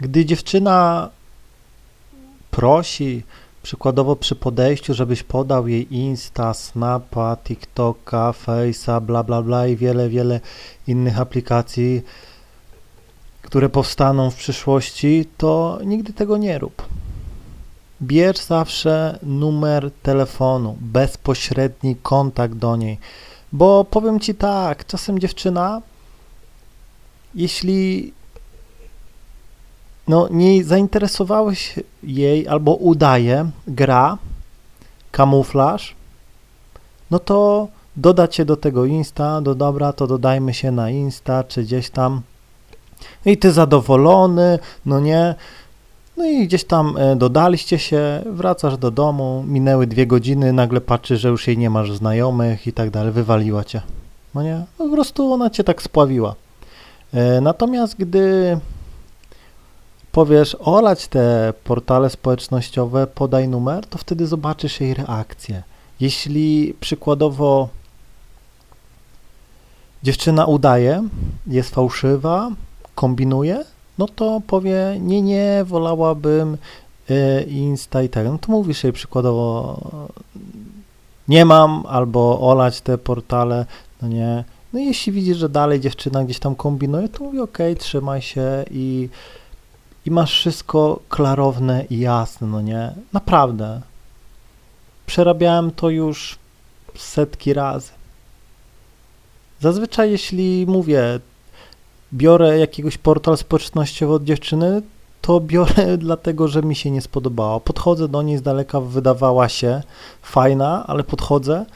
Gdy dziewczyna prosi, przykładowo przy podejściu, żebyś podał jej Insta, Snapa, TikToka, Face'a, bla bla bla i wiele, wiele innych aplikacji, które powstaną w przyszłości, to nigdy tego nie rób. Bierz zawsze numer telefonu, bezpośredni kontakt do niej, bo powiem ci tak, czasem dziewczyna, jeśli no, nie zainteresowałeś jej albo udaje gra, kamuflaż, no to doda cię do tego Insta, do dobra, to dodajmy się na Insta, czy gdzieś tam. I ty zadowolony, no nie. No i gdzieś tam e, dodaliście się, wracasz do domu, minęły dwie godziny, nagle patrzysz, że już jej nie masz znajomych i tak dalej, wywaliła cię. No nie, no po prostu ona cię tak spławiła. E, natomiast gdy powiesz olać te portale społecznościowe, podaj numer, to wtedy zobaczysz jej reakcję. Jeśli przykładowo dziewczyna udaje, jest fałszywa, kombinuje, no to powie, nie, nie, wolałabym y, Insta i tak. No to mówisz jej przykładowo, nie mam, albo olać te portale, no nie. No jeśli widzisz, że dalej dziewczyna gdzieś tam kombinuje, to mówi, ok, trzymaj się i, i masz wszystko klarowne i jasne, no nie. Naprawdę. Przerabiałem to już setki razy. Zazwyczaj, jeśli mówię, biorę jakiegoś portal społecznościowy od dziewczyny, to biorę dlatego, że mi się nie spodobała. Podchodzę do niej z daleka, wydawała się fajna, ale podchodzę.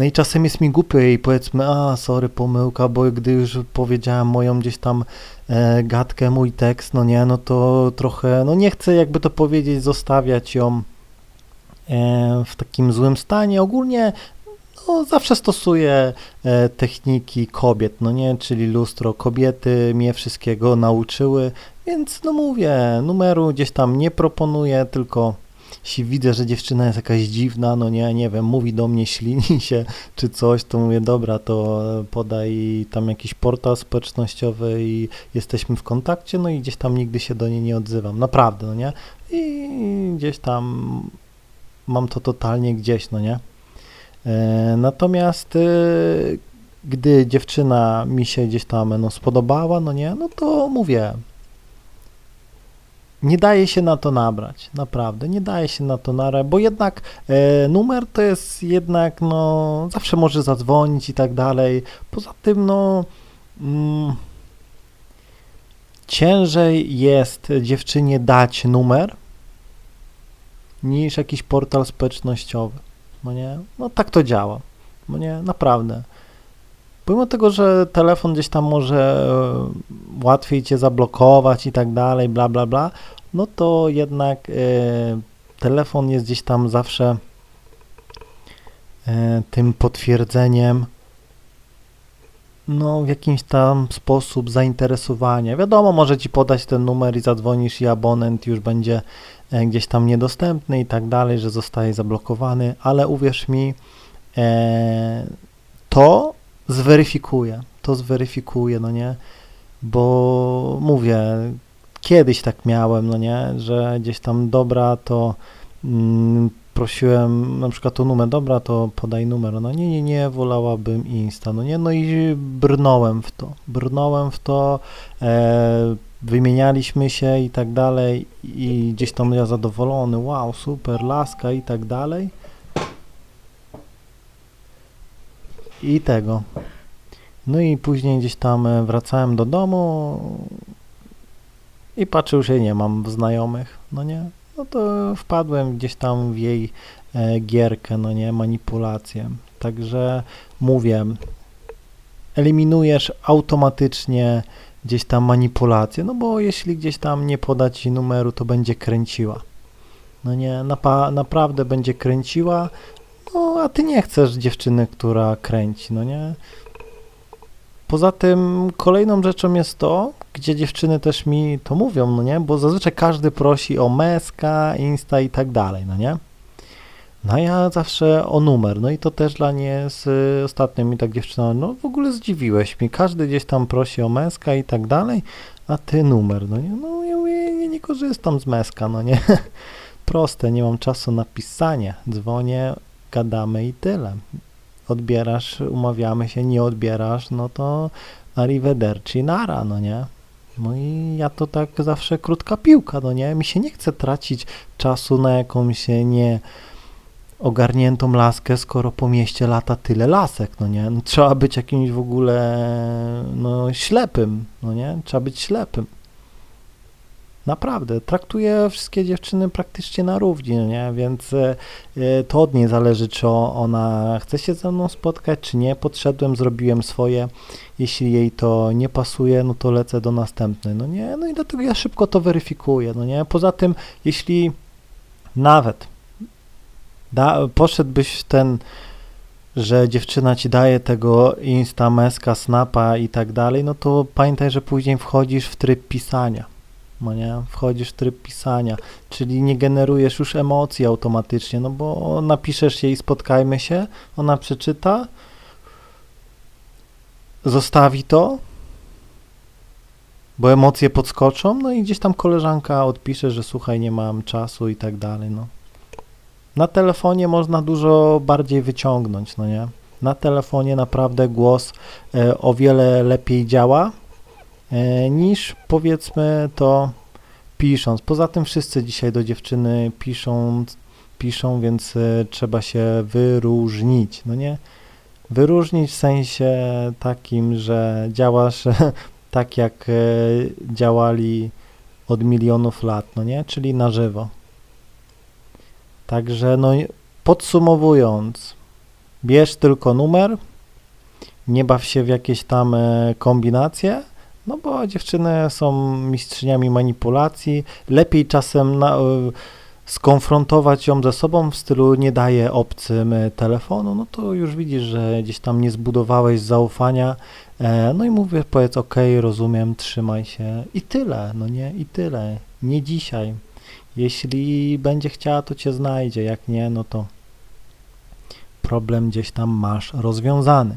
No i czasem jest mi głupio i powiedzmy, a sorry, pomyłka, bo gdy już powiedziałem moją gdzieś tam e, gadkę, mój tekst, no nie, no to trochę, no nie chcę jakby to powiedzieć, zostawiać ją e, w takim złym stanie. Ogólnie no, zawsze stosuję e, techniki kobiet, no nie, czyli lustro. Kobiety mnie wszystkiego nauczyły, więc no mówię, numeru gdzieś tam nie proponuję, tylko jeśli widzę, że dziewczyna jest jakaś dziwna, no nie, nie wiem, mówi do mnie, ślini się czy coś, to mówię, dobra, to podaj tam jakiś portal społecznościowy i jesteśmy w kontakcie, no i gdzieś tam nigdy się do niej nie odzywam, naprawdę, no nie, i gdzieś tam mam to totalnie gdzieś, no nie. E, natomiast e, gdy dziewczyna mi się gdzieś tam no, spodobała, no nie, no to mówię, nie daje się na to nabrać, naprawdę, nie daje się na to nabrać, bo jednak e, numer to jest jednak, no, zawsze może zadzwonić i tak dalej. Poza tym, no, mm, ciężej jest dziewczynie dać numer niż jakiś portal społecznościowy, no nie? No tak to działa, no nie, naprawdę. Pomimo tego, że telefon gdzieś tam może e, łatwiej cię zablokować i tak dalej, bla, bla, bla, no to jednak e, telefon jest gdzieś tam zawsze e, tym potwierdzeniem, no w jakimś tam sposób zainteresowania. Wiadomo, może ci podać ten numer i zadzwonisz i abonent już będzie gdzieś tam niedostępny i tak dalej, że zostaje zablokowany, ale uwierz mi, to zweryfikuję, to zweryfikuję, no nie, bo mówię, kiedyś tak miałem, no nie, że gdzieś tam dobra, to mm, prosiłem na przykład o numer, dobra, to podaj numer, no nie, nie, nie, wolałabym Insta, no nie, no i brnąłem w to, brnąłem w to, e, wymienialiśmy się i tak dalej. I gdzieś tam ja zadowolony, wow, super, laska i tak dalej i tego. No i później gdzieś tam e, wracałem do domu i patrzył, że nie mam znajomych, no nie? No to wpadłem gdzieś tam w jej e, gierkę, no nie, manipulację. Także mówię, eliminujesz automatycznie gdzieś tam manipulację, no bo jeśli gdzieś tam nie podać ci numeru, to będzie kręciła. No nie, napa naprawdę będzie kręciła, no a ty nie chcesz dziewczyny, która kręci, no nie? Poza tym kolejną rzeczą jest to, gdzie dziewczyny też mi to mówią, no nie, bo zazwyczaj każdy prosi o meska, insta i tak dalej, no nie. No ja zawsze o numer, no i to też dla nie z ostatnio mi tak dziewczyna, no w ogóle zdziwiłeś mi, każdy gdzieś tam prosi o męska i tak dalej, a ty numer, no nie, no ja mówię, nie, korzystam z meska, no nie? Proste, nie mam czasu na pisanie. Dzwonię, gadamy i tyle. Odbierasz, umawiamy się, nie odbierasz, no to arrivederci, nara, no nie? No i ja to tak zawsze krótka piłka, no nie? Mi się nie chce tracić czasu na jakąś nie ogarniętą laskę, skoro po mieście lata tyle lasek, no nie? No, trzeba być jakimś w ogóle, no, ślepym, no nie? Trzeba być ślepym. Naprawdę, traktuję wszystkie dziewczyny praktycznie na równi, nie? Więc e, to od niej zależy, czy ona chce się ze mną spotkać, czy nie. Podszedłem, zrobiłem swoje. Jeśli jej to nie pasuje, no to lecę do następnej, no nie? No i dlatego ja szybko to weryfikuję, no nie? Poza tym, jeśli nawet da, poszedłbyś w ten, że dziewczyna ci daje tego instameska, snapa i tak dalej, no to pamiętaj, że później wchodzisz w tryb pisania. No nie? Wchodzisz w tryb pisania, czyli nie generujesz już emocji automatycznie, no bo napiszesz jej spotkajmy się, ona przeczyta, zostawi to, bo emocje podskoczą, no i gdzieś tam koleżanka odpisze, że słuchaj, nie mam czasu i tak dalej, no. Na telefonie można dużo bardziej wyciągnąć, no nie? Na telefonie naprawdę głos e, o wiele lepiej działa niż powiedzmy to pisząc. Poza tym wszyscy dzisiaj do dziewczyny piszą, piszą, więc e, trzeba się wyróżnić, no nie? Wyróżnić w sensie takim, że działasz tak jak e, działali od milionów lat, no nie? Czyli na żywo. Także no podsumowując, bierz tylko numer, nie baw się w jakieś tam e, kombinacje, no bo dziewczyny są mistrzyniami manipulacji, lepiej czasem na, e, skonfrontować ją ze sobą w stylu nie daje obcym e, telefonu, no to już widzisz, że gdzieś tam nie zbudowałeś zaufania, no i mówię, powiedz ok, rozumiem, trzymaj się. I tyle, no nie, i tyle, nie dzisiaj. Jeśli będzie chciała, to cię znajdzie, jak nie, no to problem gdzieś tam masz rozwiązany.